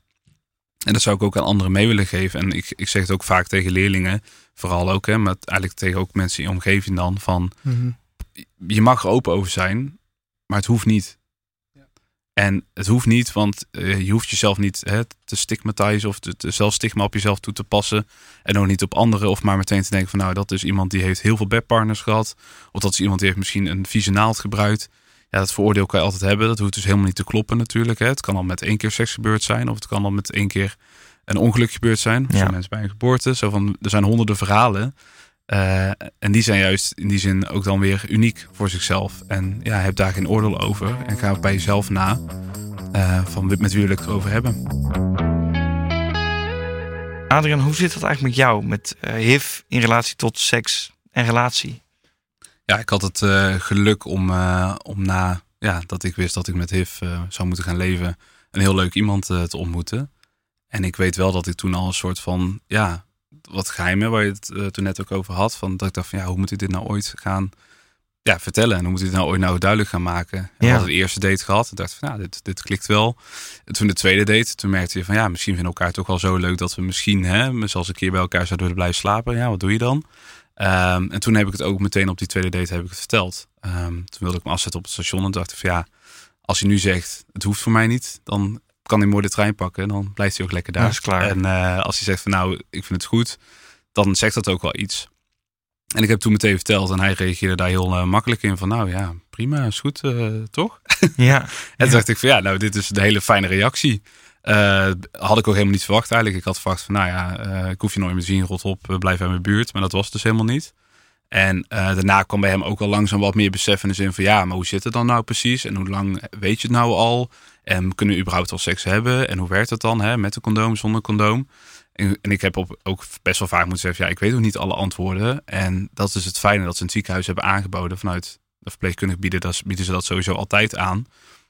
En dat zou ik ook aan anderen mee willen geven. En ik, ik zeg het ook vaak tegen leerlingen. Vooral ook, hè, maar eigenlijk tegen ook mensen in je omgeving dan. Van, Mhm. je mag er open over zijn, maar het hoeft niet. En het hoeft niet, want eh, je hoeft jezelf niet hè, te stigmatizen of te, te zelf stigma op jezelf toe te passen. En ook niet op anderen. Of maar meteen te denken van nou, dat is iemand die heeft heel veel bedpartners gehad. Of dat is iemand die heeft misschien een vieze naald gebruikt. Ja, dat vooroordeel kan je altijd hebben. Dat hoeft dus helemaal niet te kloppen natuurlijk. Hè. Het kan al met één keer seks gebeurd zijn. Of het kan al met één keer een ongeluk gebeurd zijn. Of Ja. zijn mensen bij een geboorte. Zo van, er zijn honderden verhalen. Eh, en die zijn juist in die zin ook dan weer uniek voor zichzelf. En ja, heb daar geen oordeel over. En ga bij jezelf na eh, van met wie wil ik het over hebben. Adriaan, hoe zit dat eigenlijk met jou? Met eh, HIV in relatie tot seks en relatie? Ja, ik had het eh, geluk om, eh, om na ja, dat ik wist dat ik met HIV eh, zou moeten gaan leven, een heel leuk iemand te ontmoeten. En ik weet wel dat ik toen al een soort van, ja, wat geheimen waar je het toen net ook over had. Van dat ik dacht van, ja, hoe moet ik dit nou ooit gaan ja, vertellen? En hoe moet ik dit nou ooit nou duidelijk gaan maken? En we Ja. hadden de eerste date gehad. En dacht van, ja, dit, dit klikt wel. En toen de tweede date, toen merkte je van, ja, misschien vinden we elkaar toch wel zo leuk dat we misschien, hè, zelfs een keer bij elkaar zouden willen blijven slapen. Ja, wat doe je dan? Ehm, en toen heb ik het ook meteen op die tweede date heb ik het verteld. Ehm, toen wilde ik me afzetten op het station en dacht ik van ja, als hij nu zegt het hoeft voor mij niet, dan kan hij mooi de trein pakken en dan blijft hij ook lekker daar. Dat is klaar. En eh, als hij zegt van nou, ik vind het goed, dan zegt dat ook wel iets. En ik heb toen meteen verteld en hij reageerde daar heel eh, makkelijk in van nou ja, prima, is goed, eh, toch? Ja. En toen dacht ik van ja, nou dit is een hele fijne reactie. Eh, had ik ook helemaal niet verwacht eigenlijk. Ik had verwacht van nou ja, eh, ik hoef je nooit meer te zien, rot op, eh, blijf uit mijn buurt. Maar dat was dus helemaal niet. En daarna kwam bij hem ook wel langzaam wat meer besef in de zin van ja, maar hoe zit het dan nou precies? En hoe lang weet je het nou al? En kunnen we überhaupt wel seks hebben? En hoe werkt het dan hè? met een condoom, zonder condoom? En, en ik heb op, ook best wel vaak moeten zeggen, ja, ik weet ook niet alle antwoorden. En dat is het fijne dat ze het ziekenhuis hebben aangeboden vanuit de verpleegkundige bieden, dat, bieden ze dat sowieso altijd aan.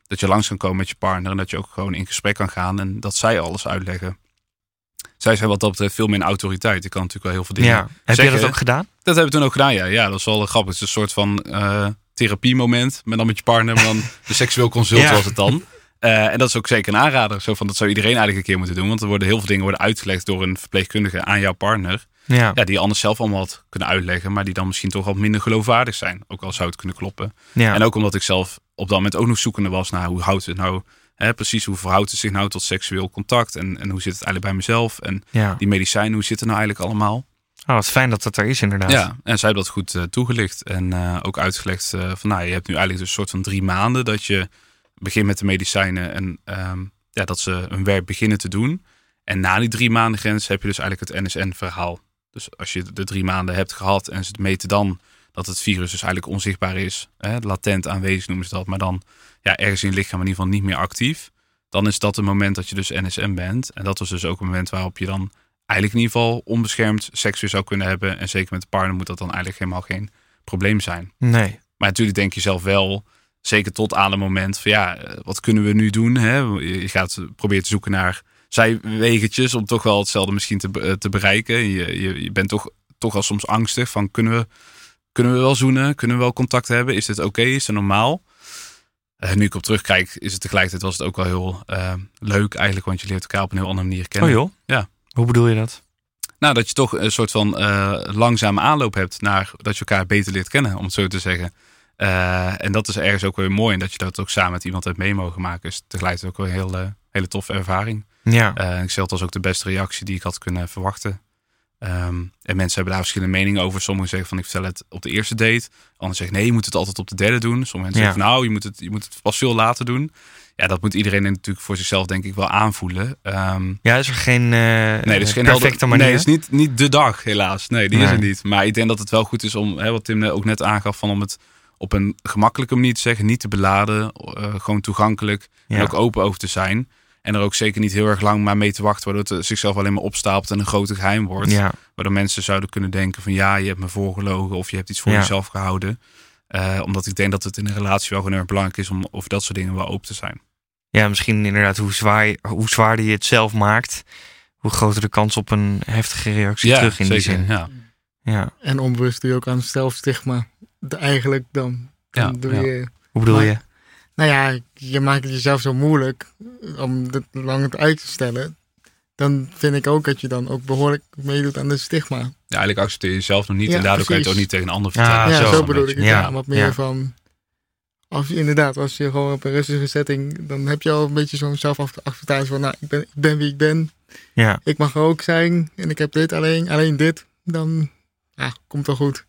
Dat je langs kan komen met je partner en dat je ook gewoon in gesprek kan gaan en dat zij alles uitleggen. Zij zijn wat dat betreft veel meer autoriteit. Ik kan natuurlijk wel heel veel dingen ja. Heb je dat ook gedaan? dat hebben we toen ook gedaan, ja. Ja, dat is wel grappig. Het is een soort van eh therapiemoment. Maar dan met je partner, maar dan de seksueel consult Ja. was het dan. Eh, en dat is ook zeker een aanrader. Zo van, dat zou iedereen eigenlijk een keer moeten doen. Want er worden heel veel dingen worden uitgelegd door een verpleegkundige aan jouw partner. Ja. Ja, die anders zelf allemaal had kunnen uitleggen. Maar die dan misschien toch wat minder geloofwaardig zijn. Ook al zou het kunnen kloppen. ja. En ook omdat ik zelf op dat moment ook nog zoekende was naar hoe houdt het nou... Hè, precies, hoe verhoudt het zich nou tot seksueel contact? En, en hoe zit het eigenlijk bij mezelf? En ja. die medicijnen, hoe zit het nou eigenlijk allemaal? Oh, wat fijn dat dat er is inderdaad. Ja, en zij hebben dat goed eh, toegelicht. En eh, ook uitgelegd eh, van nou, je hebt nu eigenlijk dus een soort van drie maanden dat je begint met de medicijnen en ehm, ja, dat ze hun werk beginnen te doen. En na die drie maanden grens heb je dus eigenlijk het NSN-verhaal. Dus als je de drie maanden hebt gehad en ze meten dan dat het virus dus eigenlijk onzichtbaar is, hè, latent aanwezig noemen ze dat, maar dan ja, ergens in je lichaam in ieder geval niet meer actief. Dan is dat het moment dat je dus NSN bent. En dat was dus ook een moment waarop je dan eigenlijk in ieder geval onbeschermd seks weer zou kunnen hebben. En zeker met de partner moet dat dan eigenlijk helemaal geen probleem zijn. Nee. Maar natuurlijk denk je zelf wel, zeker tot aan het moment van ja, eh, wat kunnen we nu doen? Hè? Je gaat proberen te zoeken naar zijwegentjes om toch wel hetzelfde misschien te, eh, te bereiken. Je, je, je bent toch, toch al soms angstig van kunnen we, kunnen we wel zoenen? Kunnen we wel contact hebben? Is dit oké? Is het normaal? Eh, nu ik op terugkijk, is het tegelijkertijd was het ook wel heel eh, leuk eigenlijk, want je leert elkaar op een heel andere manier kennen. Oh joh? Ja. Hoe bedoel je dat? Nou, dat je toch een soort van eh, langzame aanloop hebt naar dat je elkaar beter leert kennen, om het zo te zeggen. En dat is ergens ook weer mooi. En dat je dat ook samen met iemand hebt mee mogen maken. Is tegelijkertijd ook wel een heel, hele toffe ervaring. Ja. Ik het als ook de beste reactie die ik had kunnen verwachten. Ehm, en mensen hebben daar verschillende meningen over. Sommigen zeggen van ik vertel het op de eerste date. Anderen zeggen nee, je moet het altijd op de derde doen. Sommige mensen Ja. zeggen van nou, je moet, het, je moet het pas veel later doen. Ja, dat moet iedereen natuurlijk voor zichzelf denk ik wel aanvoelen. Ehm, ja, is er geen, eh, Nee, is geen perfecte helder- manier? Nee, het is niet, niet de dag, helaas. Nee, die is er niet. Maar ik denk dat het wel goed is om, hè, wat Tim ook net aangaf, van om het op een gemakkelijke manier te zeggen. Niet te beladen, eh, gewoon toegankelijk. En ook open over te zijn. En er ook zeker niet heel erg lang maar mee te wachten, waardoor het eh, zichzelf alleen maar opstapelt en een grote geheim wordt. Ja. Waardoor mensen zouden kunnen denken van ja, je hebt me voorgelogen of je hebt iets voor Ja. jezelf gehouden. Eh, omdat ik denk dat het in een relatie wel gewoon heel erg belangrijk is om over dat soort dingen wel open te zijn. ja, misschien inderdaad hoe, zwaar, je- hoe zwaarder je het zelf maakt, hoe groter de kans op een heftige reactie terug in die zin. Ja. Ja. En onbewust doe je ook aan zelfstigma. De, eigenlijk dan. dan Ja, doe ja. je, Hoe bedoel Maar- je? Nou ja, je maakt het jezelf zo moeilijk om het lang uit te stellen. Dan vind ik ook dat je dan ook behoorlijk meedoet aan de stigma. Ja, eigenlijk accepteer je jezelf nog niet Ja, en daardoor kan je het precies. ook niet tegen een ander Ja, vertellen. ja, zo zo, bedoel ik het. Ja, wat meer ja. van... Als je inderdaad, als je gewoon op een rustige setting... dan heb je al een beetje zo'n zelfacceptatie van... nou, ik ben, ik ben wie ik ben. Ja. Ik mag er ook zijn. En ik heb dit alleen, alleen dit. Dan ja, komt wel goed.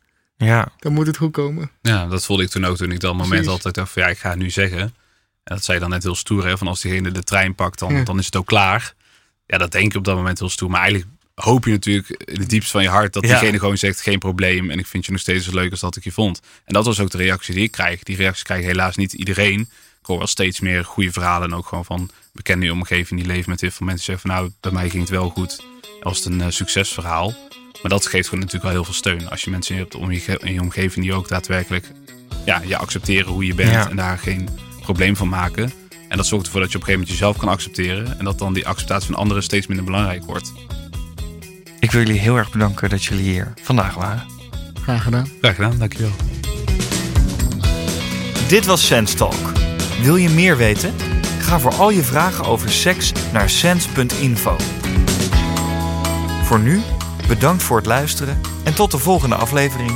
Ja. Dan moet het goed komen. Ja, dat voelde ik toen ook toen ik dat moment Precies. altijd dacht van ja, ik ga het nu zeggen. En dat zei je dan net heel stoer, hè, van als diegene de trein pakt, dan, Ja. dan is het ook klaar. Ja, dat denk je op dat moment heel stoer. Maar eigenlijk hoop je natuurlijk in het diepst van je hart dat Ja. diegene gewoon zegt geen probleem. En ik vind je nog steeds zo leuk als dat ik je vond. En dat was ook de reactie die ik krijg. Die reactie krijgt helaas niet iedereen. Ik hoor wel steeds meer goede verhalen en ook gewoon van bekende in je omgeving die leven met heel veel mensen zeggen van nou, bij mij ging het wel goed. Dat was het een eh, succesverhaal. Maar dat geeft gewoon natuurlijk wel heel veel steun. Als je mensen hebt om je, in je omgeving die ook daadwerkelijk ja, je accepteren hoe je bent Ja. en daar geen probleem van maken. En dat zorgt ervoor dat je op een gegeven moment jezelf kan accepteren. En dat dan die acceptatie van anderen steeds minder belangrijk wordt. Ik wil jullie heel erg bedanken dat jullie hier vandaag waren. Graag gedaan. Graag gedaan, dankjewel. Dit was Sense Talk. Wil je meer weten? Ga voor al je vragen over seks naar sense.info. Voor nu, Bedankt voor het luisteren en tot de volgende aflevering.